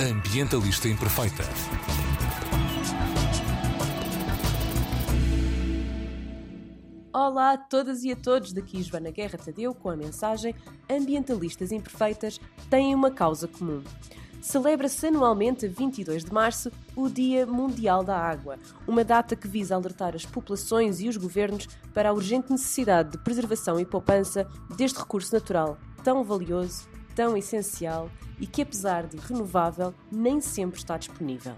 Ambientalista Imperfeita. Olá a todas e a todos, daqui Joana Guerra Tadeu com a mensagem Ambientalistas Imperfeitas têm uma causa comum. Celebra-se anualmente, a 22 de março, o Dia Mundial da Água, uma data que visa alertar as populações e os governos para a urgente necessidade de preservação e poupança deste recurso natural tão valioso, tão essencial e que, apesar de renovável, nem sempre está disponível.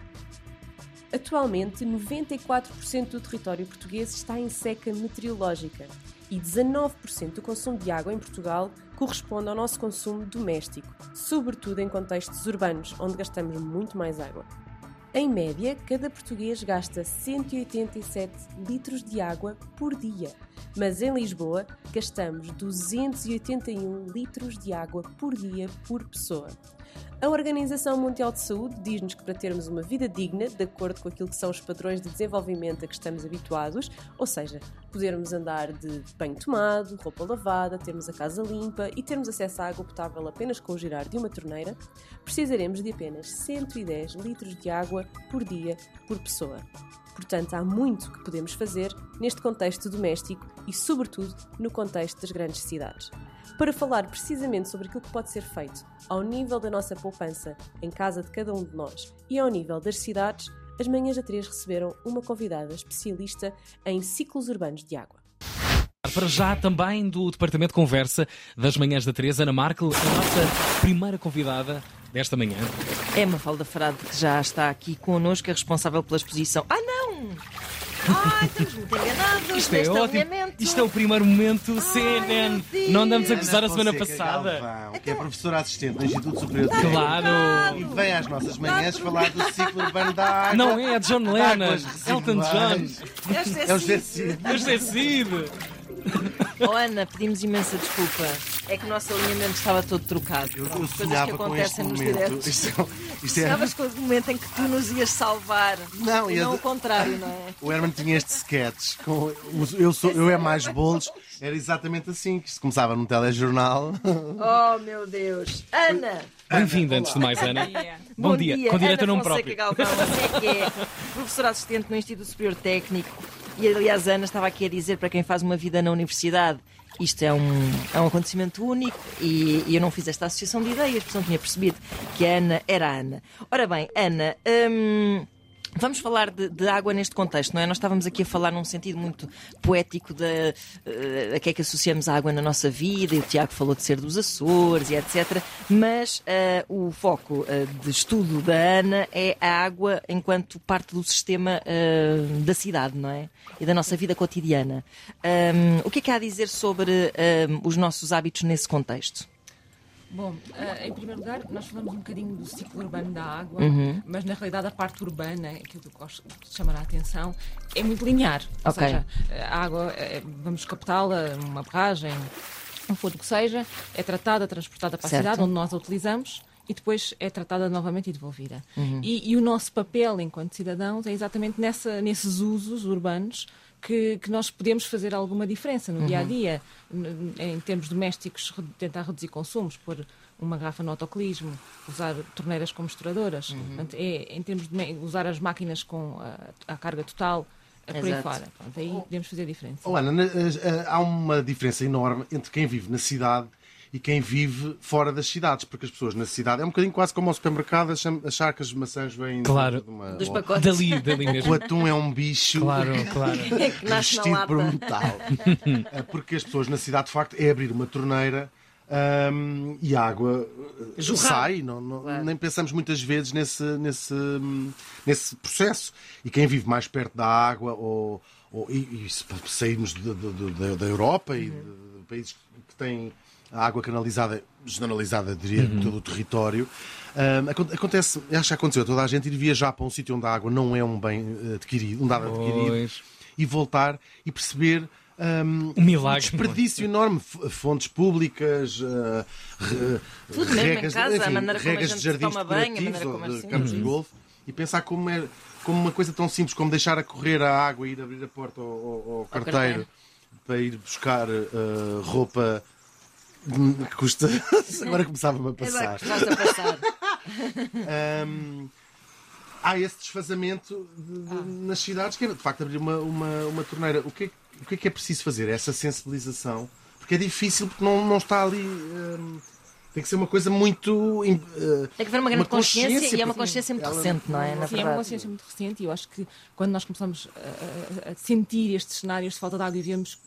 Atualmente, 94% do território português está em seca meteorológica e 19% do consumo de água em Portugal corresponde ao nosso consumo doméstico, sobretudo em contextos urbanos, onde gastamos muito mais água. Em média, cada português gasta 187 litros de água por dia, mas em Lisboa gastamos 281 litros de água por dia por pessoa. A Organização Mundial de Saúde diz-nos que para termos uma vida digna, de acordo com aquilo que são os padrões de desenvolvimento a que estamos habituados, ou seja, podermos andar de banho tomado, roupa lavada, termos a casa limpa e termos acesso à água potável apenas com o girar de uma torneira, precisaremos de apenas 110 litros de água por dia por pessoa. Portanto, há muito que podemos fazer neste contexto doméstico e, sobretudo, no contexto das grandes cidades. Para falar precisamente sobre aquilo que pode ser feito ao nível da nossa poupança em casa de cada um de nós e ao nível das cidades, as Manhãs da 3 receberam uma convidada especialista em ciclos urbanos de água. Para já também do Departamento de Conversa das Manhãs da 3, Ana Markel, a nossa primeira convidada desta manhã. É Mafalda Frade que já está aqui connosco, é responsável pela exposição. Ah, não! Ai, estamos muito enganados Isto é neste ótimo. Isto é o primeiro momento CNN. Não andamos a gozar a semana passada. Galvão, que é professora assistente do Instituto Superior de Claro. E vem às nossas manhãs falar do ciclo urbano da água. Não é, é John Lennon, águas Elton John, residuais. É o. José Cid. eu sei Cid. Oh, Ana, pedimos imensa desculpa. É que o nosso alinhamento estava todo trocado. Eu, eu Coisas que com acontecem nos momento. diretos. Isto, é- isto é... Sonhavas com o momento em que tu nos ias salvar. Não, e ia não o contrário, não é? O Herman tinha este sketch com eu, sou, eu é mais bolos. Era exatamente assim, que isto começava num telejornal. Oh, meu Deus. Ana! Bem-vinda, antes de mais, Ana. Bom, dia, com direito a Ana nome próprio. Galvão, é que é, professora assistente no Instituto Superior Técnico. E aliás, a Ana estava aqui a dizer para quem faz uma vida na universidade. Isto é um, é um acontecimento único e, e eu não fiz esta associação de ideias, porque não tinha percebido que a Ana era a Ana. Ora bem, Ana, hum, Vamos falar de, de água neste contexto, não é? Nós estávamos aqui a falar num sentido muito poético da eh, a que é que associamos a água na nossa vida, e o Tiago falou de ser dos Açores e etc. Mas eh, o foco eh, de estudo da Ana é a água enquanto parte do sistema da cidade, não é? E da nossa vida cotidiana. Ahm, o que é que há a dizer sobre os nossos hábitos nesse contexto? Bom, eh, em primeiro lugar, nós falamos um bocadinho do ciclo urbano da água, Uhum. mas na realidade a parte urbana, aquilo que eu gosto de chamar a atenção, é muito linear. Ou seja, a água, eh, vamos captá-la numa barragem, um fogo que seja, é tratada, transportada para a Certo. cidade onde nós a utilizamos e depois é tratada novamente e devolvida. Uhum. E, e o nosso papel enquanto cidadãos é exatamente nessa, nesses usos urbanos que, que nós podemos fazer alguma diferença no dia a dia, em termos domésticos, tentar reduzir consumos, pôr uma garrafa no autocolismo, usar torneiras com misturadoras, Portanto, é, em termos de usar as máquinas com a, a carga total, é por aí fora. Pronto, aí podemos fazer a diferença. Oh, Ana, na- eh, há uma diferença enorme entre quem vive na cidade e quem vive fora das cidades, porque as pessoas na cidade é um bocadinho quase como ao supermercado achar que as maçãs vêm Claro. de uma. Dos ou- pacotes. Dali, dali O mesmo. atum é um bicho Claro, claro. É na vestido por metal. É porque as pessoas na cidade, de facto, é abrir uma torneira hum, e a água uh, sai. Não, não- Claro. Nem pensamos muitas vezes nesse, nesse, hum, nesse processo. E quem vive mais perto da água, ou, ou- e, e se sairmos de- de- de- da, da Europa e de, de países que têm a água canalizada, generalizada, diria, Uhum. todo o território. acon- acontece, acho que aconteceu a toda a gente ir viajar para um sítio onde a água não é um bem eh, adquirido, um dado adquirido Pois. e voltar e perceber um, Um milagre. desperdício enorme. F- Fontes públicas, uh, re- Tudo mesmo em regras, casa, a enfim, gente de jardins toma banho, a decorativos maneira ou como de assim. campos de golfe e pensar como, é, como uma coisa tão simples como deixar a correr a água e ir abrir a porta ao, ao- ao carteiro carteiro. para ir buscar uh, roupa custa. Agora começava-me a passar. A. Ahm, há esse desfazamento de- de- nas cidades, que é de facto abrir uma, uma, uma torneira. O que, é, o que é que é preciso fazer? Essa sensibilização. Porque é difícil, porque não, não está ali. ahm, tem que ser uma coisa muito. ah, Tem que haver uma grande consciência, e é uma consciência muito ela- recente, não é? Na Sim, é uma verdade. consciência muito recente e eu acho que quando nós começamos a, a- a sentir estes cenários de falta de água e vemos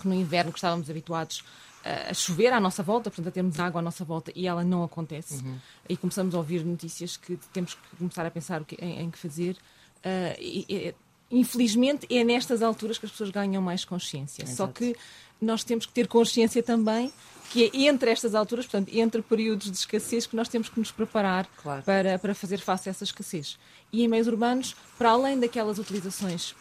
que no inverno que estávamos habituados a, chover à nossa volta, portanto a termos água à nossa volta e ela não acontece, e começamos a ouvir notícias que temos que começar a pensar que- em, em que fazer. ah, e- e- infelizmente é nestas alturas que as pessoas ganham mais consciência. Só Exato. que nós temos que ter consciência também que é entre estas alturas, portanto, entre períodos de escassez, que nós temos que nos preparar Claro. para, para fazer face a essa escassez. E em meios urbanos, para além daquelas utilizações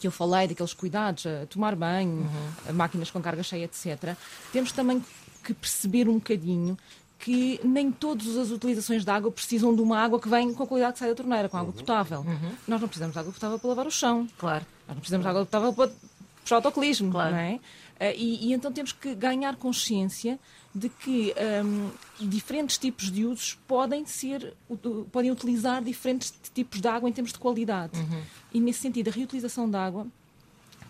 que eu falei, daqueles cuidados, a tomar banho, a máquinas com carga cheia, etc., temos também que perceber um bocadinho que nem todas as utilizações de água precisam de uma água que vem com a qualidade que sai da torneira, com água potável. Nós não precisamos de água potável para lavar o chão. Claro. Nós não precisamos de água potável para puxar o autocolismo, Claro. não é? Ah, e, e então temos que ganhar consciência de que hum, diferentes tipos de usos podem ser podem utilizar diferentes tipos de água em termos de qualidade. E nesse sentido, a reutilização da água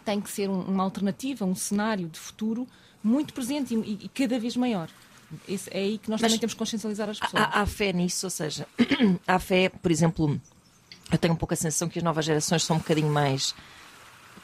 tem que ser um- uma alternativa, um cenário de futuro muito presente e, e cada vez maior. Esse- é aí que nós Mas também temos que consciencializar as pessoas. Há, há fé nisso, ou seja, há fé, por exemplo, eu tenho um pouco a sensação que as novas gerações são um bocadinho mais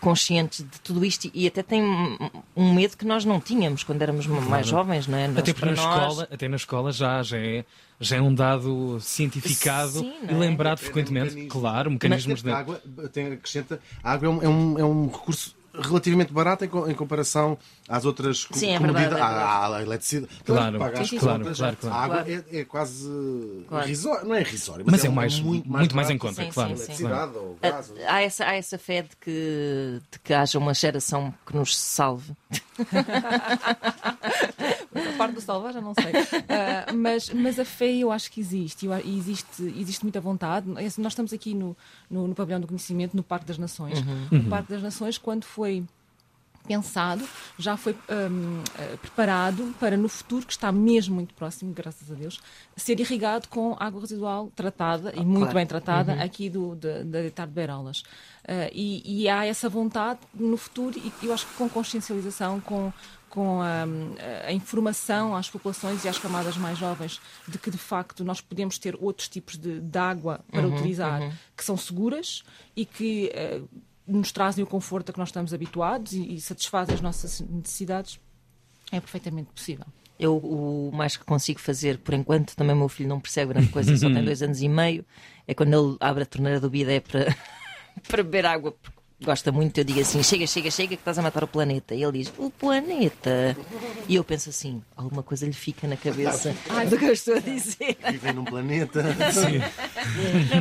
conscientes de tudo isto e até têm um- um medo que nós não tínhamos quando éramos mais jovens, não é? Nós, Até na nós- escola, até na escola já, já, é, já é um dado cientificado Sim, e é? lembrado É frequentemente. mecanismo. Claro, mecanismos Mas de. a água, tem, acrescenta, a água é um, é um, é um recurso relativamente barato em, co- em comparação às outras co- Sim, é verdade, é verdade. à, à eletricidade. Claro, as claro, contas, claro, claro. A água Claro. é, é quase Claro. irrisória, não é irrisória, Mas é um- mais- muito mais em barato conta, Sim, claro. sim, ou gás. ou- Há essa, há essa fé de que, de que haja uma geração que nos salve. A parte do salvar já não sei. Ah, mas, mas a fé eu acho que existe. E existe, existe muita vontade. Esse- Nós estamos aqui no, no, no Pavilhão do Conhecimento, no Parque das Nações. O Parque das Nações, quando foi pensado, já foi hum, eh, preparado para no futuro, que está mesmo muito próximo, graças a Deus, ser irrigado com água residual tratada e muito claro. bem tratada aqui do, da da Deitar de Beirolas. Ah, e, e há essa vontade no futuro e eu acho que com consciencialização, com com a, a informação às populações e às camadas mais jovens de que de facto nós podemos ter outros tipos de, de água para utilizar que são seguras e que eh, nos trazem o conforto a que nós estamos habituados e, e satisfazem as nossas necessidades, é perfeitamente possível. Eu o mais que consigo fazer, por enquanto, também o meu filho não percebe grande coisa, só tem dois anos e meio, é quando ele abre a torneira do bidé para, para beber água, porque gosta muito. Eu digo assim: chega, chega, chega, que estás a matar o planeta. E ele diz: o planeta. E eu penso assim: alguma coisa lhe fica na cabeça do que eu estou a dizer. Vivem num planeta.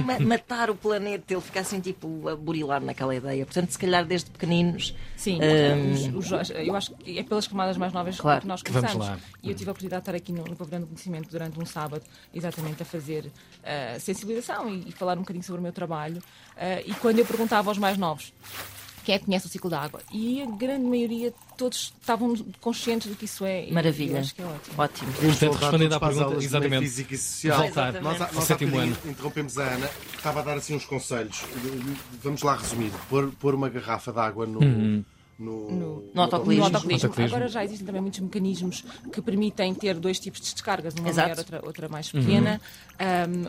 Ma- matar o planeta, ele fica assim, tipo, a burilar naquela ideia. Portanto, se calhar desde pequeninos. Sim, hum, os- os- eu acho que é pelas camadas mais novas Claro. que nós Vamos começamos. lá. E eu tive a oportunidade de estar aqui no, no Pavilhão do Conhecimento durante um sábado, exatamente a fazer ah, sensibilização e, e falar um bocadinho sobre o meu trabalho. Ah, e quando eu perguntava aos mais novos quem é que conhece o ciclo da água, e a grande maioria, todos estavam conscientes do que isso é. Maravilha. Acho que é ótimo. Ótimo. Podemos Portanto, respondendo à pergunta, exatamente. Física e Social. Voltar Nós, nós há sétimo ano. interrompemos a Ana, que estava a dar assim uns conselhos. Vamos lá resumir. Pôr, pôr uma garrafa de água no, Uhum. No, No autocolismo. No autocolismo. Autocolismo. Agora já existem também muitos mecanismos que permitem ter dois tipos de descargas, uma Exato. maior, outra, outra mais pequena.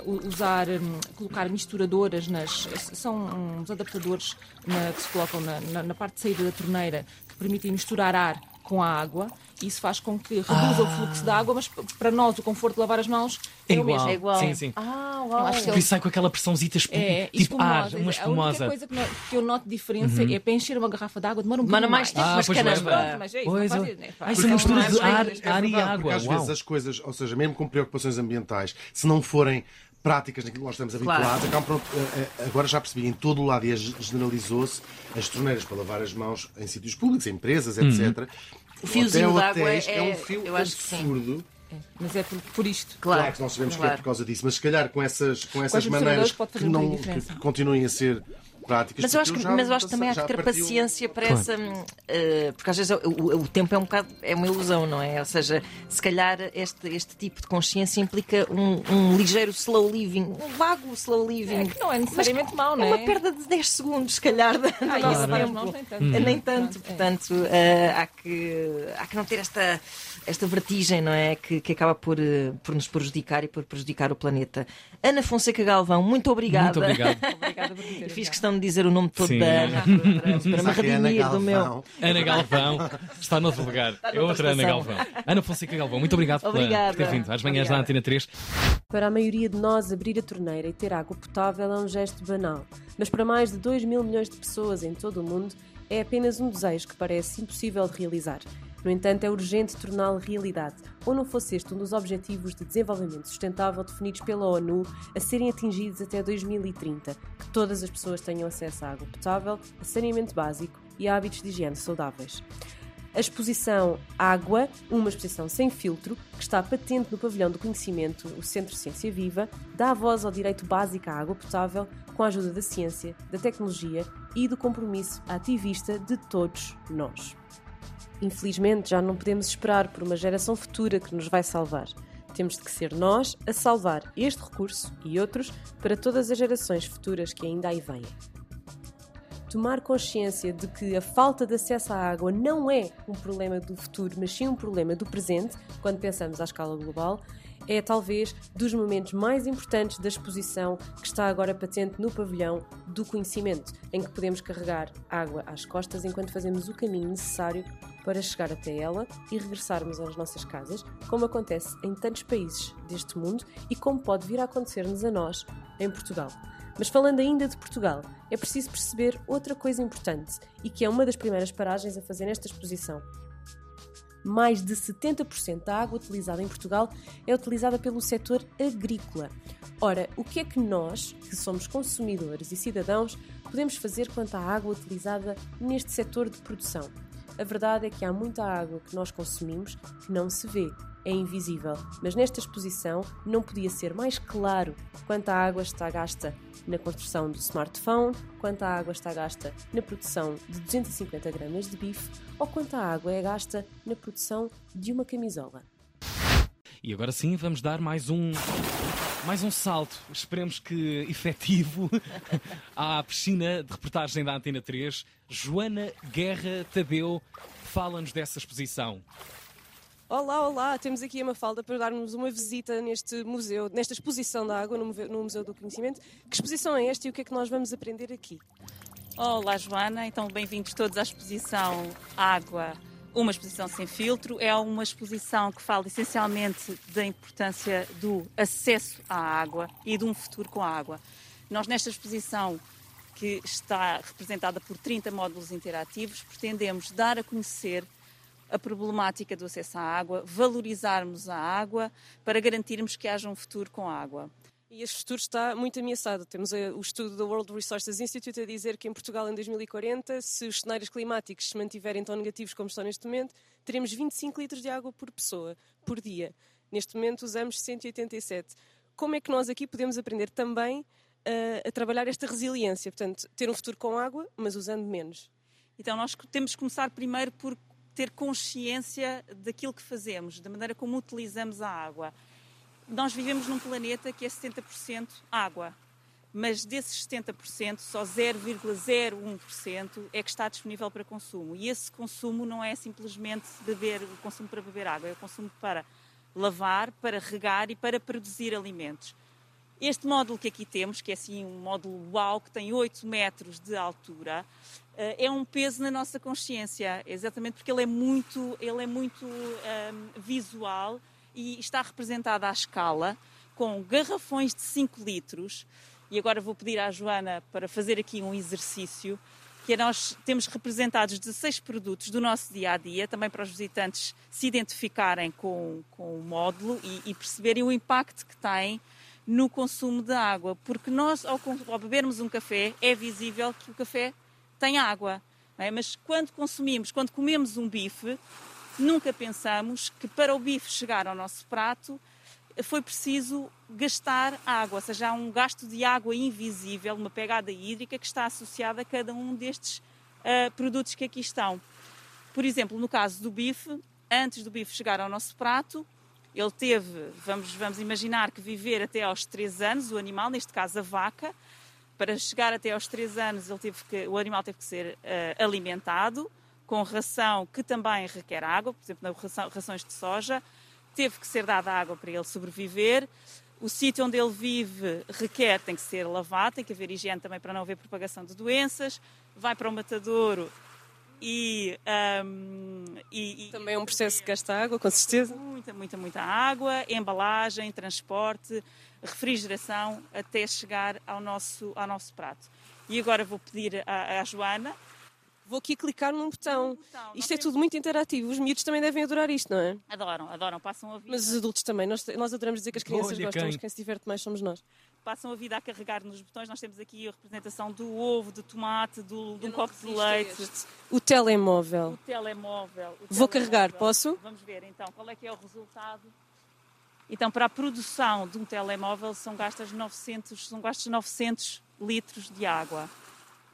Um, u- usar, um, colocar misturadoras nas. São uns adaptadores na- que se colocam na, na- na parte de saída da torneira que permitem misturar ar com a água. Isso faz com que reduza o fluxo da água, mas para nós o conforto de lavar as mãos é, É o mesmo. igual. É igual. Sim, sim. Ah, uau. Por isso sai com aquela pressãozita espu... é, e tipo ar, espumosa. uma A única espumosa. coisa que, no- que eu noto diferença é para encher uma garrafa de água demora um bocadinho mais tempo, Ah, mas pois caramba. leva. Mas é isso, Pois, não faz- é, Ah, isso então é mistura não de é ar, ar e verdade, água. Porque às Uau. vezes as coisas, ou seja, mesmo com preocupações ambientais, se não forem práticas naquilo que nós estamos Claro. habituados, acabam por, eh, eh, agora já percebi, em todo o lado e generalizou-se as torneiras para lavar as mãos em sítios públicos, em empresas, etc. O fiozinho Hotel, de água hotéis, é- é um fio eu acho que sim. absurdo. É, mas é por, por isto. Claro, Claro. que nós sabemos que é Claro. por causa disso, mas se calhar com essas, com essas maneiras que, não, que continuem a ser democráticas. Mas eu acho que, já- mas eu acho que também há que ter partiu- paciência para essa. hum, eh, porque às vezes o, o- o tempo é um bocado. é uma ilusão, não é? Ou seja, se calhar este, este tipo de consciência implica um, um ligeiro slow living, um vago slow living. É que não é necessariamente mau, É não é? uma perda de 10 segundos, se calhar, da- Ah, nosso tempo. mãos nem tanto. Eh, Nem tanto, é. portanto, eh, há, que, há que não ter esta, esta vertigem, não é? Que, que acaba por, eh, por nos prejudicar e por prejudicar o planeta. Ana Fonseca Galvão, muito obrigada. Muito obrigado. Obrigada por me ter fiz questão de dizer o nome todo Sim. da Ana para, para me Sabe que é redimir do meu. Galvão. Ana Galvão está noutro lugar. é outra Ana. Galvão. Ana Fonseca Galvão, muito obrigado pela- por Obrigada. ter vindo às manhãs da. Antena 3. Para a maioria de nós, abrir a torneira e ter água potável é um gesto banal, mas para mais de 2 mil milhões de pessoas em todo o mundo é apenas um desejo que parece impossível de realizar. No entanto, é urgente torná-lo realidade, ou não fosse este um dos objetivos de desenvolvimento sustentável definidos pela ONU a serem atingidos até 2030, que todas as pessoas tenham acesso à água potável, a saneamento básico e a hábitos de higiene saudáveis. A exposição Água, uma exposição sem filtro, que está patente no pavilhão do conhecimento, o Centro Ciência Viva, dá voz ao direito básico à água potável com a ajuda da ciência, da tecnologia e do compromisso ativista de todos nós. Infelizmente, já não podemos esperar por uma geração futura que nos vai salvar. Temos de ser nós a salvar este recurso e outros para todas as gerações futuras que ainda aí vêm. Tomar consciência de que a falta de acesso à água não é um problema do futuro, mas sim um problema do presente, quando pensamos à escala global, é talvez dos momentos mais importantes da exposição que está agora patente no pavilhão do conhecimento, em que podemos carregar água às costas enquanto fazemos o caminho necessário para chegar até ela e regressarmos às nossas casas, como acontece em tantos países deste mundo e como pode vir a acontecer-nos a nós em Portugal. Mas falando ainda de Portugal, é preciso perceber outra coisa importante e que é uma das primeiras paragens a fazer nesta exposição. Mais de 70% da água utilizada em Portugal é utilizada pelo setor agrícola. Ora, o que é que nós, que somos consumidores e cidadãos, podemos fazer quanto à água utilizada neste setor de produção? A verdade é que há muita água que nós consumimos que não se vê, é invisível, mas nesta exposição não podia ser mais claro quanta água está gasta na construção do smartphone, quanta água está gasta na produção de 250 gramas de bife ou quanta água é gasta na produção de uma camisola. E agora sim vamos dar mais um mais um salto, esperemos que efetivo, à piscina de reportagem da Antena 3. Joana Guerra Tadeu fala-nos dessa exposição. Olá, olá! Temos aqui a Mafalda para darmos uma visita neste museu, nesta exposição da água no Museu, no museu do Conhecimento. Que exposição é esta e o que é que nós vamos aprender aqui? Olá, Joana. Então, bem-vindos todos à exposição Água, uma exposição sem filtro. É uma exposição que fala essencialmente da importância do acesso à água e de um futuro com a água. Nós, nesta exposição, que está representada por 30 módulos interativos, pretendemos dar a conhecer a problemática do acesso à água, valorizarmos a água para garantirmos que haja um futuro com a água. E este futuro está muito ameaçado. Temos eh, o estudo do World Resources Institute a dizer que em Portugal, em 2040, se os cenários climáticos se mantiverem tão negativos como estão neste momento, teremos 25 litros de água por pessoa, por dia. Neste momento usamos 187. Como é que nós aqui podemos aprender também eh, a trabalhar esta resiliência? Portanto, ter um futuro com água, mas usando menos. Então, nós temos que começar primeiro por ter consciência daquilo que fazemos, da maneira como utilizamos a água. Nós vivemos num planeta que é 70% água, mas desses 70%, só 0,01% é que está disponível para consumo. E esse consumo não é simplesmente beber, o consumo para beber água, é o consumo para lavar, para regar e para produzir alimentos. Este módulo que aqui temos, que é assim um módulo UAU, que tem 8 metros de altura, é um peso na nossa consciência, exatamente porque ele é muito, ele é muito um, visual e está representado à escala, com garrafões de 5 litros. E agora vou pedir à Joana para fazer aqui um exercício, que é nós temos representados 16 produtos do nosso dia a dia, também para os visitantes se identificarem com, com o módulo e, e perceberem o impacto que tem no consumo de água, porque nós, ao, ao bebermos um café, é visível que o café tem água, é? mas quando consumimos, quando comemos um bife, nunca pensamos que para o bife chegar ao nosso prato foi preciso gastar água, ou seja, há um gasto de água invisível, uma pegada hídrica que está associada a cada um destes uh, produtos que aqui estão. Por exemplo, no caso do bife, antes do bife chegar ao nosso prato, ele teve, vamos, vamos imaginar que viver até aos 3 anos, o animal, neste caso a vaca, para chegar até aos 3 anos ele teve que, o animal teve que ser uh, alimentado com ração que também requer água, por exemplo, ração, rações de soja, teve que ser dada água para ele sobreviver. O sítio onde ele vive requer, tem que ser lavado, tem que haver higiene também para não haver propagação de doenças. Vai para o matadouro e, um, e, e, Também é um processo que gasta água, com certeza. Muita, muita, muita água, embalagem, transporte, refrigeração, até chegar ao nosso, ao nosso prato. E agora vou pedir à, à Joana. Vou aqui clicar num botão. botão. Isto é tudo muito interativo. Os miúdos também devem adorar isto, não é? Adoram, adoram, passam a vida. Mas os adultos também. Nós, nós adoramos dizer que as crianças Olha gostam, quem? mas quem se diverte mais somos nós passam a vida a carregar nos botões. Nós temos aqui a representação do ovo, do tomate, do, de um copo de leite. Este. O telemóvel. O telemóvel. O Vou telemóvel. carregar, posso? Vamos ver então qual é que é o resultado. Então, para a produção de um telemóvel são gastos 900, são gastos 900 litros de água.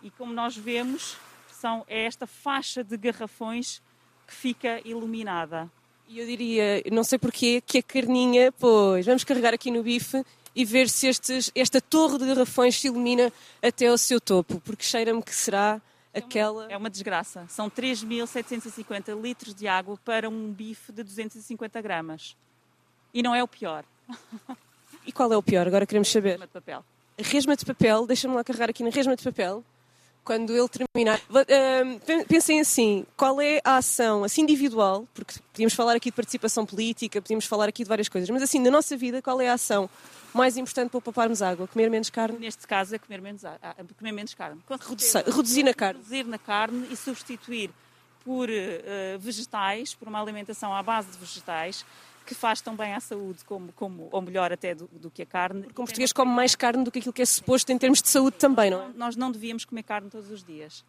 E como nós vemos, são, é esta faixa de garrafões que fica iluminada. E eu diria, não sei porquê, que a carninha, pois, vamos carregar aqui no bife e ver se estes, esta torre de garrafões se ilumina até ao seu topo, porque cheira-me que será aquela. É uma desgraça. São 3.750 litros de água para um bife de 250 gramas. E não é o pior. E qual é o pior? Agora queremos saber. Resma de papel. Resma de papel, deixa-me lá carregar aqui na resma de papel. Quando ele terminar, pensem assim: qual é a ação assim individual? Porque podíamos falar aqui de participação política, podíamos falar aqui de várias coisas, mas assim, na nossa vida, qual é a ação mais importante para pouparmos água? Comer menos carne? Neste caso é comer menos, comer menos carne. Reduzir, reduzir na carne. Reduzir na carne e substituir por uh, vegetais, por uma alimentação à base de vegetais, que faz tão bem à saúde, como, como, ou melhor até do, do que a carne. Porque um português come mais carne do que aquilo que é suposto em termos de saúde também, não é? Nós não devíamos comer carne todos os dias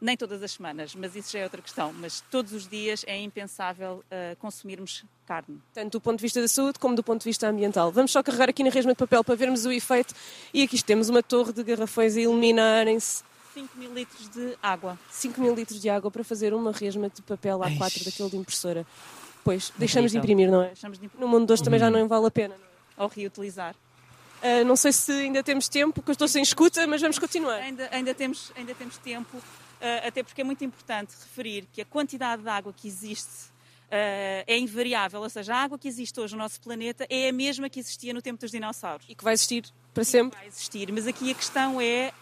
nem todas as semanas, mas isso já é outra questão. Mas todos os dias é impensável uh, consumirmos carne. Tanto do ponto de vista da saúde como do ponto de vista ambiental. Vamos só carregar aqui na resma de papel para vermos o efeito. E aqui temos uma torre de garrafões a iluminarem-se. 5 mil litros de água. 5 mil litros de água para fazer uma resma de papel A4 daquele de impressora. Pois, deixamos de imprimir, não é? Deixamos de imprimir. No mundo de hoje também já não vale a pena. É? Ou reutilizar. Uh, não sei se ainda temos tempo, porque eu estou sem escuta, mas vamos continuar. Ainda, ainda, temos, ainda temos tempo. Uh, até porque é muito importante referir que a quantidade de água que existe Uh, é invariável, ou seja, a água que existe hoje no nosso planeta é a mesma que existia no tempo dos dinossauros. E que vai existir para sempre? Vai existir, mas aqui a questão é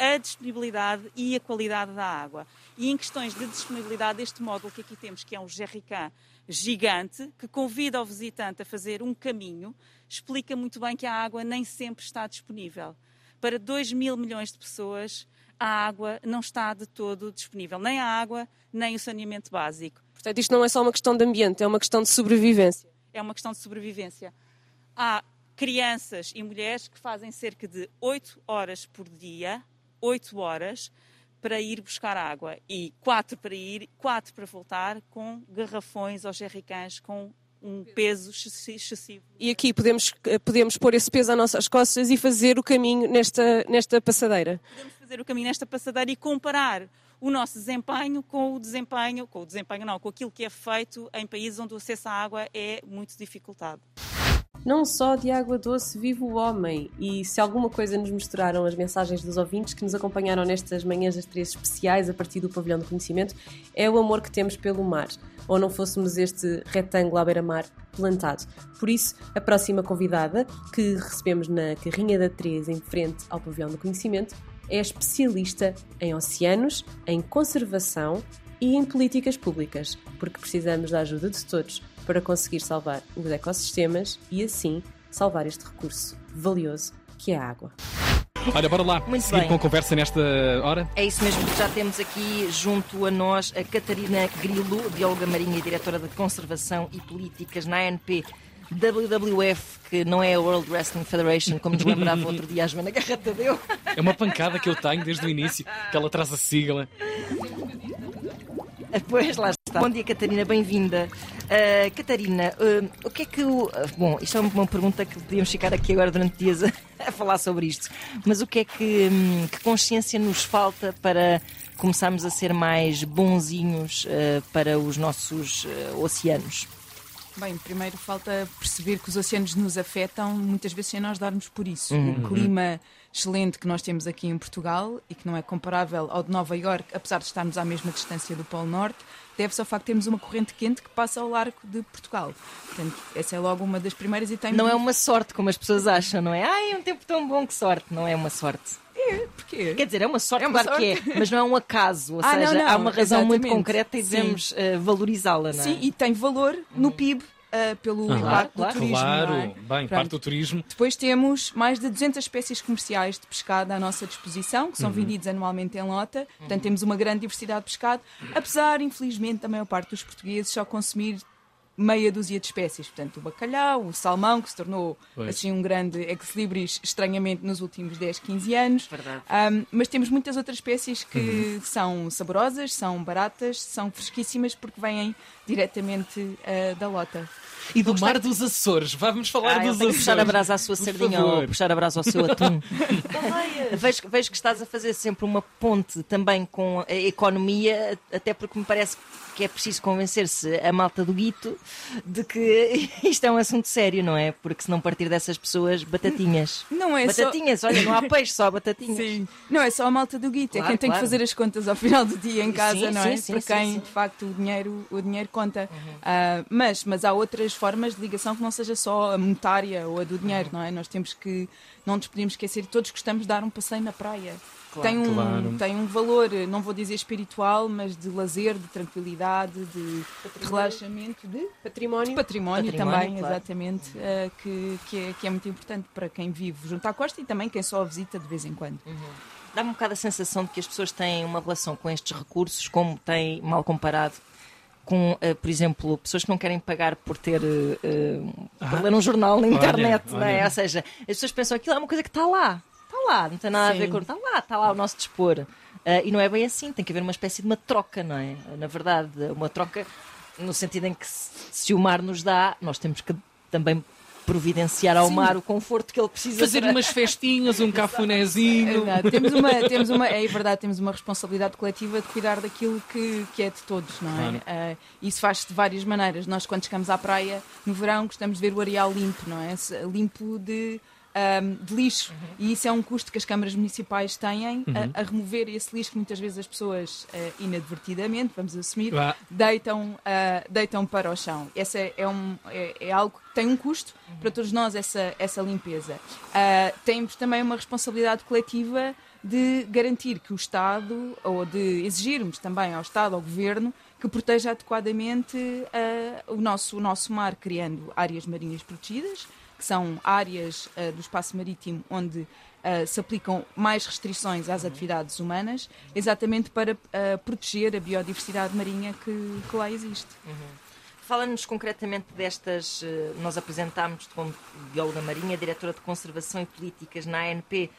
a disponibilidade e a qualidade da água. E em questões de disponibilidade, este módulo que aqui temos, que é um jerrycan gigante, que convida o visitante a fazer um caminho, explica muito bem que a água nem sempre está disponível. Para 2 mil milhões de pessoas, a água não está de todo disponível. Nem a água, nem o saneamento básico. Portanto, isto não é só uma questão de ambiente, é uma questão de sobrevivência. É uma questão de sobrevivência. Há crianças e mulheres que fazem cerca de 8 horas por dia, 8 horas, para ir buscar água. E 4 para ir, 4 para voltar, com garrafões ou jerrycans com um peso excessivo. E aqui podemos, podemos pôr esse peso às nossas costas e fazer o caminho nesta, nesta passadeira. Podemos fazer o caminho nesta passadeira e comparar o nosso desempenho com o desempenho, com o desempenho não, com aquilo que é feito em países onde o acesso à água é muito dificultado. Não só de água doce vive o homem, e se alguma coisa nos mostraram as mensagens dos ouvintes que nos acompanharam nestas manhãs das três especiais a partir do pavilhão do conhecimento, é o amor que temos pelo mar, ou não fôssemos este retângulo à beira-mar plantado. Por isso, a próxima convidada, que recebemos na carrinha da Três em frente ao pavilhão do conhecimento, é especialista em oceanos, em conservação e em políticas públicas, porque precisamos da ajuda de todos para conseguir salvar os ecossistemas e assim salvar este recurso valioso que é a água. Olha, bora lá Muito seguir bem. com a conversa nesta hora. É isso mesmo, já temos aqui junto a nós a Catarina Grilo, bióloga marinha e diretora de Conservação e Políticas na ANP WWF, que não é a World Wrestling Federation, como nos lembrava outro dia a Joana Guerra Tadeu. É uma pancada que eu tenho desde o início, que ela traz a sigla. Pois lá Bom dia, Catarina, bem-vinda. Uh, Catarina, uh, o que é que o. Uh, bom, isto é uma pergunta que podíamos ficar aqui agora durante dias a, a falar sobre isto, mas o que é que, um, que consciência nos falta para começarmos a ser mais bonzinhos para os nossos oceanos? Bem, primeiro falta perceber que os oceanos nos afetam, muitas vezes sem nós darmos por isso. Uhum. O clima excelente que nós temos aqui em Portugal e que não é comparável ao de Nova Iorque, apesar de estarmos à mesma distância do Polo Norte, deve-se ao facto de termos uma corrente quente que passa ao largo de Portugal. Portanto, essa é logo uma das primeiras e tem Não é uma sorte, como as pessoas acham, não é? Ai, é um tempo tão bom que sorte. Não é uma sorte. É, porquê? Quer dizer, é uma sorte, É uma claro que sorte. é, mas não é um acaso. Ou Ah, seja, não, não, há uma razão muito exatamente. concreta e devemos uh, valorizá-la, não é? Sim, e tem valor no PIB uh, pelo impacto Claro, do turismo. Claro, é? bem, parte do turismo. Depois temos mais de 200 espécies comerciais de pescado à nossa disposição, que são vendidos anualmente em lota. Portanto, temos uma grande diversidade de pescado, apesar, infelizmente, da maior parte dos portugueses só consumir meia dúzia de espécies. Portanto, o bacalhau, o salmão, que se tornou Pois. assim um grande ex-libris estranhamente nos últimos 10, 15 anos. Verdade. Um, mas temos muitas outras espécies que são saborosas, são baratas, são fresquíssimas porque vêm diretamente uh, da lota. E do Mar dos Açores, vamos falar Ah, dos Açores. puxar a brasa à sua Por sardinha favor. ou puxar a brasa ao seu atum. vejo, vejo que estás a fazer sempre uma ponte também com a economia, até porque me parece que é preciso convencer-se a malta do guito de que isto é um assunto sério, não é? Porque se não partir dessas pessoas, batatinhas. Não é só... batatinhas, olha, não há peixe, só batatinhas. Sim. Não é só a malta do guito, Claro, é quem tem claro. que fazer as contas ao final do dia em casa, Sim, não sim, é? sim, Para sim, quem sim. Uhum. de facto o dinheiro, o dinheiro conta. Ah, mas, mas há outras formas de ligação que não seja só a monetária ou a do dinheiro, Uhum. não é? Nós temos que, não nos podemos esquecer, todos gostamos de dar um passeio na praia. Claro. tem, um, Claro. tem um valor, não vou dizer espiritual, mas de lazer, de tranquilidade, de relaxamento, de Património. património, Património, também, claro. exatamente, eh, que, que, é, que é muito importante para quem vive junto à costa e também quem só a visita de vez em quando. Dá-me um bocado a sensação de que as pessoas têm uma relação com estes recursos, como têm, mal comparado, com, eh, por exemplo, pessoas que não querem pagar por ter eh, eh, por ler um jornal na Olha, internet, não é? olha. Ou seja, as pessoas pensam que aquilo é uma coisa que está lá, está lá, não tem nada a ver Sim. com. Está lá, está lá o nosso dispor. Eh, e não é bem assim, tem que haver uma espécie de uma troca, não é? Na verdade, uma troca no sentido em que se, se o mar nos dá, nós temos que também providenciar ao Sim. mar o conforto que ele precisa Fazer para- umas festinhas, um cafunézinho. Temos uma, temos uma, é verdade, temos uma responsabilidade coletiva de cuidar daquilo que, que é de todos, não é? Claro. Ah, isso faz-se de várias maneiras. Nós, quando chegamos à praia, no verão, gostamos de ver o areal limpo, não é? Limpo de. Ahm, de lixo e isso é um custo que as câmaras municipais têm a, a remover esse lixo que muitas vezes as pessoas ah, inadvertidamente, vamos assumir, Ah. deitam, ah, deitam para o chão. Essa é, é um, é, é algo que tem um custo para todos nós, essa, essa limpeza. Ah, temos também uma responsabilidade coletiva de garantir que o Estado, ou de exigirmos também ao Estado, ao Governo, que proteja adequadamente ah, o, nosso, o nosso mar, criando áreas marinhas protegidas, que são áreas ah, do espaço marítimo onde ah, se aplicam mais restrições às atividades humanas, exatamente para ah, proteger a biodiversidade marinha que, que lá existe. Fala-nos concretamente destas. Nós apresentámos como bióloga marinha, diretora de conservação e políticas na ANP,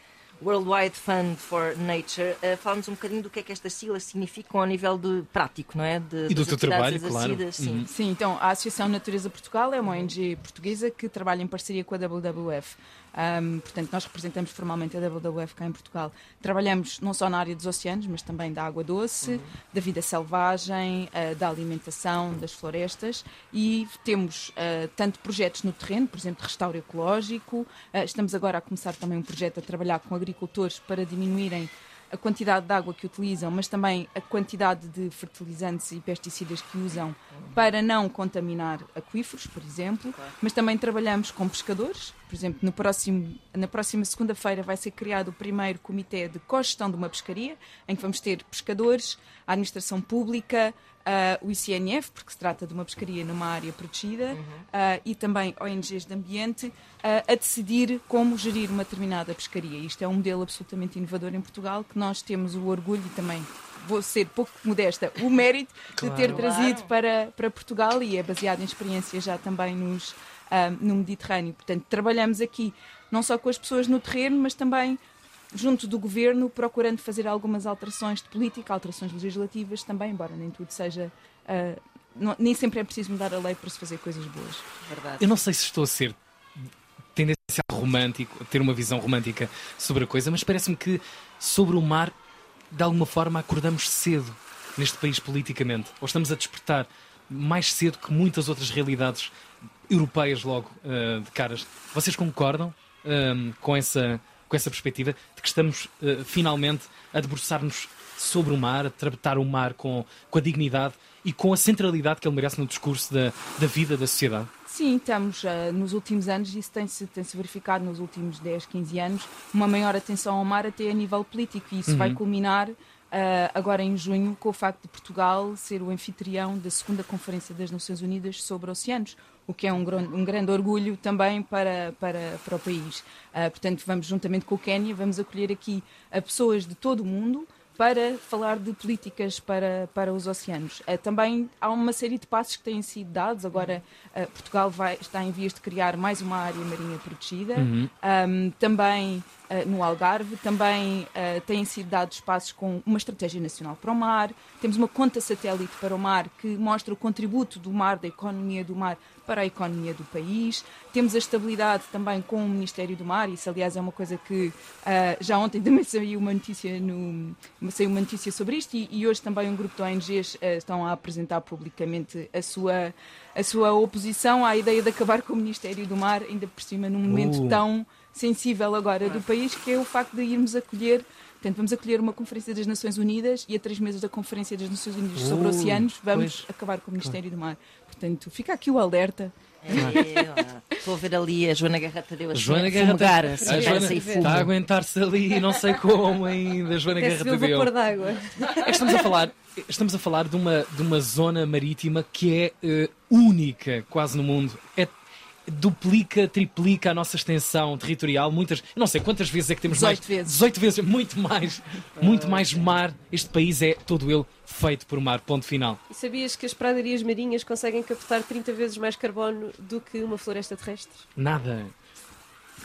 Worldwide Fund for Nature. Fala-nos um bocadinho do que é que estas siglas significam ao nível de prático, não é? De, E do teu trabalho, claro. Sim. Sim, então a Associação Natureza Portugal é uma ONG portuguesa que trabalha em parceria com a WWF. Ahm, portanto, nós representamos formalmente a WWF cá em Portugal. Trabalhamos não só na área dos oceanos, mas também da água doce, da vida selvagem, ah, da alimentação, das florestas e temos ah, tanto projetos no terreno, por exemplo, de restauro ecológico. Ah, estamos agora a começar também um projeto a trabalhar com agricultores para diminuírem a quantidade de água que utilizam, mas também a quantidade de fertilizantes e pesticidas que usam para não contaminar aquíferos, por exemplo. Mas também trabalhamos com pescadores. Por exemplo, no próximo, na próxima segunda-feira vai ser criado o primeiro comitê de cogestão de uma pescaria, em que vamos ter pescadores, a administração pública, ah, o ICNF, porque se trata de uma pescaria numa área protegida, ah, e também ONGs de ambiente, ah, a decidir como gerir uma determinada pescaria. Isto é um modelo absolutamente inovador em Portugal, que nós temos o orgulho e também vou ser pouco modesta, o mérito de ter trazido para, para Portugal e é baseado em experiências já também nos, no Mediterrâneo. Portanto, trabalhamos aqui não só com as pessoas no terreno, mas também junto do governo, procurando fazer algumas alterações de política, alterações legislativas também, embora nem tudo seja. Uh, não, nem sempre é preciso mudar a lei para se fazer coisas boas. Verdade. Eu não sei se estou a ser tendencial romântico, a ter uma visão romântica sobre a coisa, mas parece-me que sobre o mar, de alguma forma, acordamos cedo neste país politicamente, ou estamos a despertar mais cedo que muitas outras realidades europeias logo uh, de caras. Vocês concordam um, com, essa, com essa perspectiva de que estamos uh, finalmente a debruçar-nos sobre o mar, a tratar o mar com, com a dignidade e com a centralidade que ele merece no discurso da, da vida da sociedade? Sim, estamos uh, nos últimos anos, isso tem-se tem -se verificado nos últimos 10, 15 anos, uma maior atenção ao mar até a nível político e isso uhum. vai culminar Uh, agora em junho, com o facto de Portugal ser o anfitrião da segunda Conferência das Nações Unidas sobre Oceanos, o que é um, um grande orgulho também para, para, para o país. Uh, portanto, vamos juntamente com o Quénia, vamos acolher aqui a pessoas de todo o mundo para falar de políticas para, para os oceanos. Uh, também há uma série de passos que têm sido dados. Agora, uh, Portugal vai, está em vias de criar mais uma área marinha protegida. Uhum. Um, também uh, no Algarve, também têm sido dados passos com uma estratégia nacional para o mar. Temos uma conta satélite para o mar que mostra o contributo do mar, da economia do mar, para a economia do país. Temos a estabilidade também com o Ministério do Mar, isso aliás é uma coisa que uh, já ontem também saiu uma notícia, no, saiu uma notícia sobre isto e, e hoje também um grupo de ONGs uh, ah, estão a apresentar publicamente a sua, a sua oposição à ideia de acabar com o Ministério do Mar, ainda por cima num momento uh. tão sensível agora do país, que é o facto de irmos acolher Portanto, vamos acolher uma Conferência das Nações Unidas e a três meses da Conferência das Nações Unidas sobre oceanos vamos pois. acabar com o Ministério do Mar. Portanto, fica aqui o alerta. É, estou a ver ali a Joana Guerra Tadeu a Joana Guerra fumegar, a, a Joana está a aguentar-se ali não sei como ainda, Joana Guerra Tadeu. vapor d'água. É, estamos a falar, estamos a falar de uma, de uma zona marítima que é uh, única quase no mundo. É duplica, triplica a nossa extensão territorial. Muitas, não sei quantas vezes é que temos 18 mais. Vezes. 18 vezes. Muito mais. muito mais mar. Este país é todo ele feito por mar. Ponto final. E sabias que as pradarias marinhas conseguem captar 30 vezes mais carbono do que uma floresta terrestre? Nada.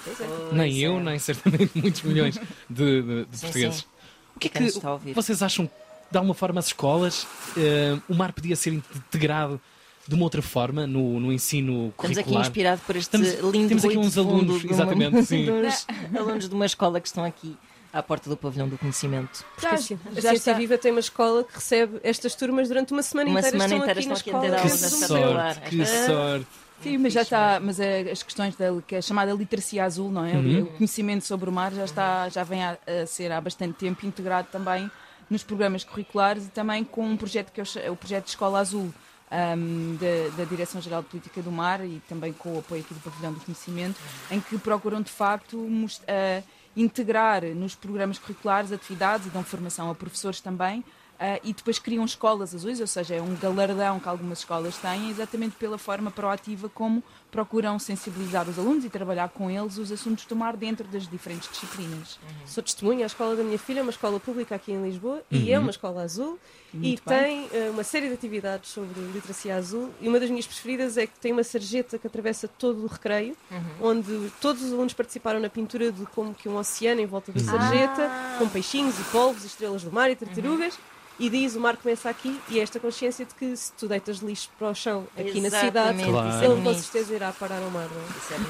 É. Nem eu, nem certamente muitos milhões de, de, de sim, portugueses. Sim. O que é que vocês acham de alguma forma as escolas uh, o mar podia ser integrado de uma outra forma no, no ensino curricular. Estamos aqui inspirado por este Estamos, lindo Temos aqui uns alunos, exatamente, sim. Dos alunos de uma escola que estão aqui à porta do pavilhão do conhecimento. Porque já, assim, a Ciência está... Viva tem uma escola que recebe estas turmas durante uma semana uma inteira. Semana estão inteira aqui estão aqui na escola. Que sorte, que sorte. Sim, mas já está, mas as questões da que é chamada literacia azul, não é? Uhum. O conhecimento sobre o mar já está, já vem a, a, ser há bastante tempo integrado também nos programas curriculares e também com um projeto que é o, o projeto de Escola Azul um, da, da Direção-Geral de Política do Mar e também com o apoio aqui do Pavilhão do Conhecimento, em que procuram de facto uh, integrar nos programas curriculares atividades e dão formação a professores também Uh, e depois criam escolas azuis, ou seja, é um galardão que algumas escolas têm, exatamente pela forma proativa como procuram sensibilizar os alunos e trabalhar com eles os assuntos do mar dentro das diferentes disciplinas. Uhum. Sou testemunha, a escola da minha filha é uma escola pública aqui em Lisboa uhum. e é uma escola azul Muito e bem. tem uh, uma série de atividades sobre literacia azul e uma das minhas preferidas é que tem uma sarjeta que atravessa todo o recreio, uhum. onde todos os alunos participaram na pintura de como que um oceano em volta da uhum. sarjeta, ah. com peixinhos e polvos, estrelas do mar e tartarugas. E diz, o mar começa aqui, e é esta consciência de que se tu deitas lixo para o chão aqui Exatamente. na cidade, claro. ele com certeza irá parar ao mar.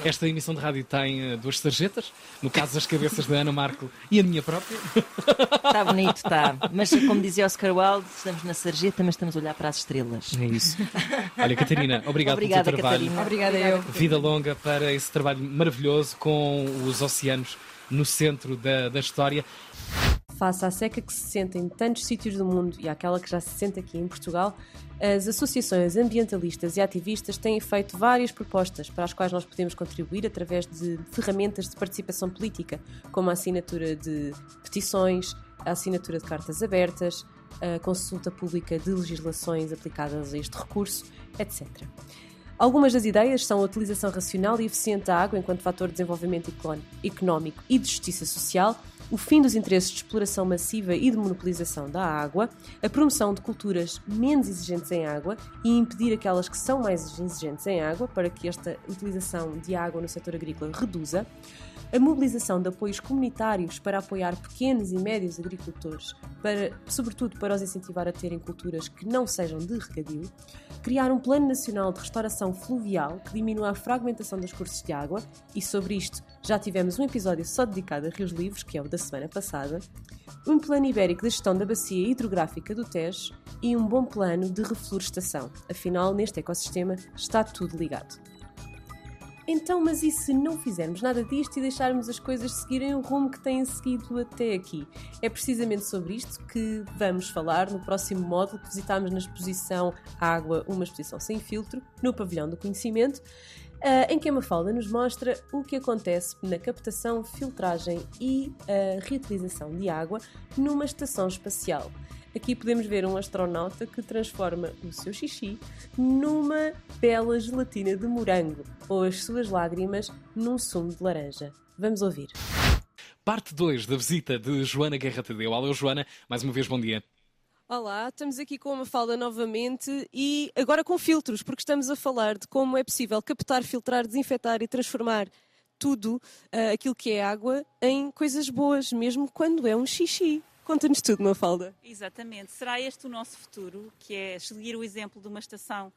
É? Esta emissão de rádio tem uh, duas sarjetas, no caso as cabeças da Ana Marco e a minha própria. Está bonito, está. Mas como dizia Oscar Wilde, estamos na sarjeta, mas estamos a olhar para as estrelas. É isso. Olha, Catarina, obrigado Obrigada, pelo teu trabalho. Catarina. Obrigada eu. Vida longa para esse trabalho maravilhoso com os oceanos no centro da, da história face à seca que se sente em tantos sítios do mundo e àquela que já se sente aqui em Portugal, as associações ambientalistas e ativistas têm feito várias propostas para as quais nós podemos contribuir através de ferramentas de participação política, como a assinatura de petições, a assinatura de cartas abertas, a consulta pública de legislações aplicadas a este recurso, etc. Algumas das ideias são a utilização racional e eficiente da água enquanto fator de desenvolvimento económico e de justiça social, o fim dos interesses de exploração massiva e de monopolização da água, a promoção de culturas menos exigentes em água e impedir aquelas que são mais exigentes em água para que esta utilização de água no setor agrícola reduza, a mobilização de apoios comunitários para apoiar pequenos e médios agricultores, para, sobretudo para os incentivar a terem culturas que não sejam de regadio, criar um plano nacional de restauração fluvial que diminua a fragmentação dos cursos de água, e sobre isto já tivemos um episódio só dedicado a rios livres, que é o da semana passada, um plano ibérico de gestão da bacia hidrográfica do Tejo e um bom plano de reflorestação. Afinal, neste ecossistema está tudo ligado. Então, mas e se não fizermos nada disto e deixarmos as coisas seguirem o rumo que têm seguido até aqui? É precisamente sobre isto que vamos falar no próximo módulo que visitámos na exposição Água, uma exposição sem filtro, no Pavilhão do Conhecimento, em que a Mafalda nos mostra o que acontece na captação, filtragem e reutilização de água numa estação espacial. Aqui podemos ver um astronauta que transforma o seu xixi numa bela gelatina de morango ou as suas lágrimas num sumo de laranja. Vamos ouvir. Parte 2 da visita de Joana Guerra Tadeu. Alô, Joana, mais uma vez bom dia. Olá, estamos aqui com uma falda novamente e agora com filtros, porque estamos a falar de como é possível captar, filtrar, desinfetar e transformar tudo uh, aquilo que é água em coisas boas, mesmo quando é um xixi. Conta-nos tudo, Mafalda. Exatamente. Será este o nosso futuro, que é seguir o exemplo de uma estação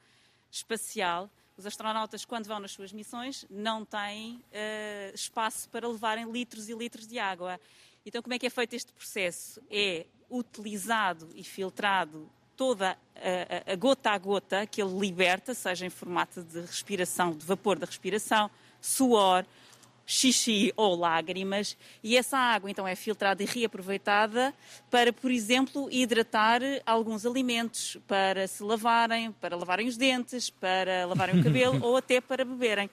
espacial. Os astronautas, quando vão nas suas missões, não têm uh, espaço para levarem litros e litros de água. Então, como é que é feito este processo? É utilizado e filtrado toda a, a, gota a gota que ele liberta, seja em formato de respiração, de vapor da respiração, suor, xixi ou lágrimas, e essa água então é filtrada e reaproveitada para, por exemplo, hidratar alguns alimentos, para se lavarem, para lavarem os dentes, para lavarem o cabelo ou até para beberem.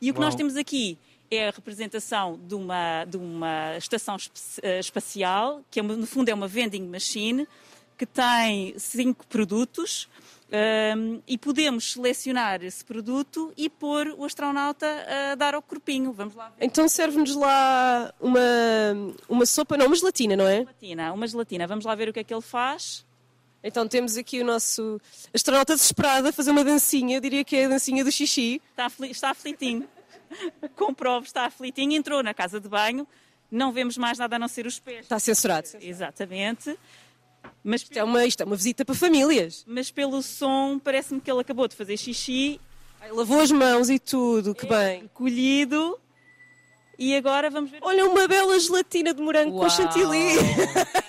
E o que Uau. nós temos aqui é a representação de uma, de uma estação eh, espacial, que é, no fundo é uma vending machine, que tem cinco produtos um, e podemos selecionar esse produto e pôr o astronauta a dar ao corpinho. Vamos lá ver. Então serve-nos lá uma, uma sopa, não, uma gelatina, não é? Uma gelatina, uma gelatina. Vamos lá ver o que é que ele faz. Então temos aqui o nosso astronauta desesperado a fazer uma dancinha, eu diria que é a dancinha do xixi. Está, afli está aflitinho. Comprovo, está aflitinho. Entrou na casa de banho, não vemos mais nada a não ser os pés. Está censurado. Exatamente. Mas isto, é uma, isto é uma visita para famílias. Mas pelo som, parece-me que ele acabou de fazer xixi. Ai, lavou as mãos e tudo, que é bem. Colhido. E agora vamos ver. Olha, uma bela gelatina de morango Uau. com chantilly.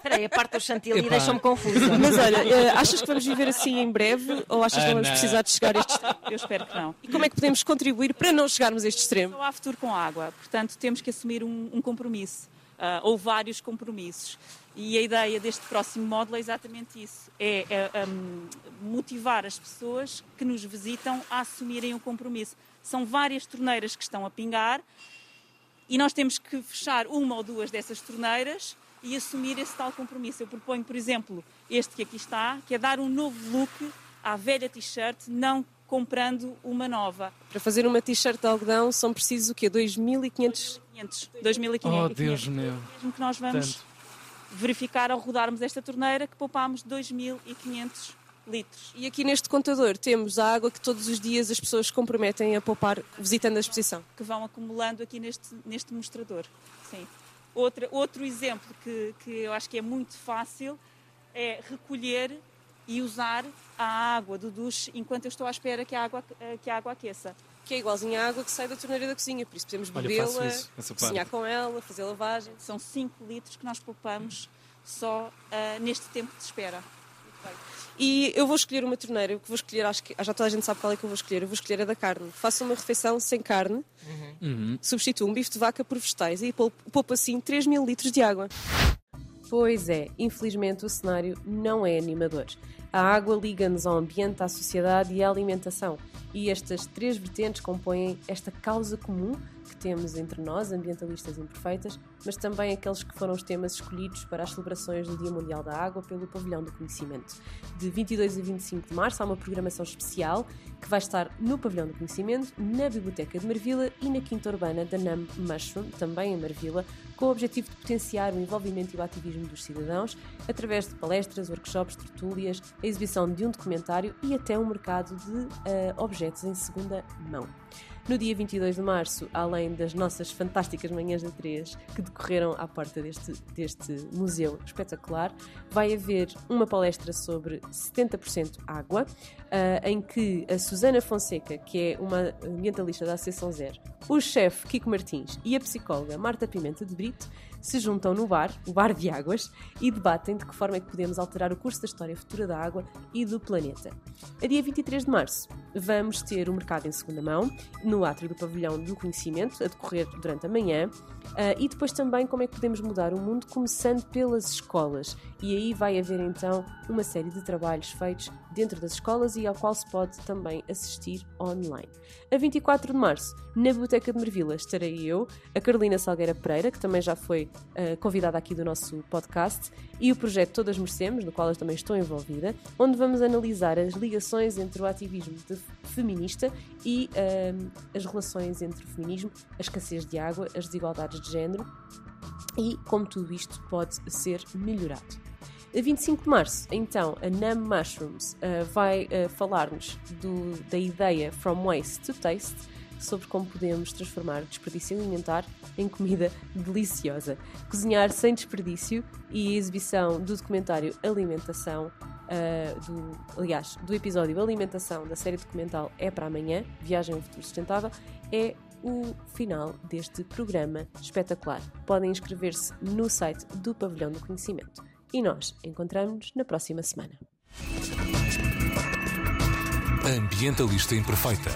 Espera aí, a parte do chantilly deixa-me confusa. Mas olha, eh, achas que vamos viver assim em breve ou achas que não vamos precisar de chegar a este extremo? Eu espero que não. E como é que podemos contribuir para não chegarmos a este extremo? Só há futuro com água, portanto temos que assumir um, um compromisso. Uh, ou vários compromissos. E a ideia deste próximo módulo é exatamente isso: é, é um, motivar as pessoas que nos visitam a assumirem o um compromisso. São várias torneiras que estão a pingar e nós temos que fechar uma ou duas dessas torneiras e assumir esse tal compromisso. Eu proponho, por exemplo, este que aqui está, que é dar um novo look à velha t-shirt, não comprando uma nova. Para fazer uma t-shirt de algodão são precisos o quê? 2.500 2.500. Oh, Deus meu. Mesmo que nós vamos Tanto. verificar ao rodarmos esta torneira que poupámos 2.500 litros. E aqui neste contador temos a água que todos os dias as pessoas se comprometem a poupar visitando a exposição. Que vão acumulando aqui neste, neste mostrador. Sim. Outra, outro exemplo que, que eu acho que é muito fácil é recolher e usar a água do duche enquanto eu estou à espera que a água, que a água aqueça que é igualzinha à água que sai da torneira da cozinha, por isso podemos bebê-la, cozinhar com ela, fazer lavagem. São 5 litros que nós poupamos só uh, neste tempo de espera. E eu vou escolher uma torneira, que vou escolher, acho que já toda a gente sabe qual é que eu vou escolher, eu vou escolher a da carne. Faço uma refeição sem carne, uhum. substituo um bife de vaca por vegetais e poupo assim 3 mil litros de água. Pois é, infelizmente o cenário não é animador. A água liga-nos ao ambiente, à sociedade e à alimentação. E estas três vertentes compõem esta causa comum temos entre nós, ambientalistas imperfeitas, mas também aqueles que foram os temas escolhidos para as celebrações do Dia Mundial da Água pelo Pavilhão do Conhecimento. De 22 a 25 de março há uma programação especial que vai estar no Pavilhão do Conhecimento, na Biblioteca de Marvila e na Quinta Urbana da NAM Mushroom, também em Marvila, com o objetivo de potenciar o envolvimento e o ativismo dos cidadãos através de palestras, workshops, tertúlias, a exibição de um documentário e até um mercado de uh, objetos em segunda mão. No dia 22 de março, além das nossas fantásticas manhãs da 3 que decorreram à porta deste, deste museu espetacular, vai haver uma palestra sobre 70% água, uh, em que a Susana Fonseca, que é uma ambientalista da Associação Zero, o chefe Kiko Martins e a psicóloga Marta Pimenta de Brito se juntam no bar, o Bar de Águas, e debatem de que forma é que podemos alterar o curso da história futura da água e do planeta. A dia 23 de março vamos ter o mercado em segunda mão, no átrio do Pavilhão do Conhecimento, a decorrer durante a manhã, uh, e depois também como é que podemos mudar o mundo, começando pelas escolas. E aí vai haver então uma série de trabalhos feitos dentro das escolas e ao qual se pode também assistir online. A 24 de março, na Biblioteca de Mervila, estarei eu, a Carolina Salgueira Pereira, que também já foi uh, convidada aqui do nosso podcast, e o projeto Todas Merecemos, no qual eu também estou envolvida, onde vamos analisar as ligações entre o ativismo feminista e uh, as relações entre o feminismo, a escassez de água, as desigualdades de género e como tudo isto pode ser melhorado. A 25 de março, então, a Num Mushrooms uh, vai uh, falar-nos da ideia From Waste to Taste sobre como podemos transformar desperdício alimentar em comida deliciosa. Cozinhar sem desperdício e a exibição do documentário Alimentação, uh, do, aliás, do episódio Alimentação da série documental É para Amanhã, Viagem ao Futuro Sustentável, é o final deste programa espetacular. Podem inscrever-se no site do Pavilhão do Conhecimento e nós encontramos-nos na próxima semana. Ambientalista Imperfeita.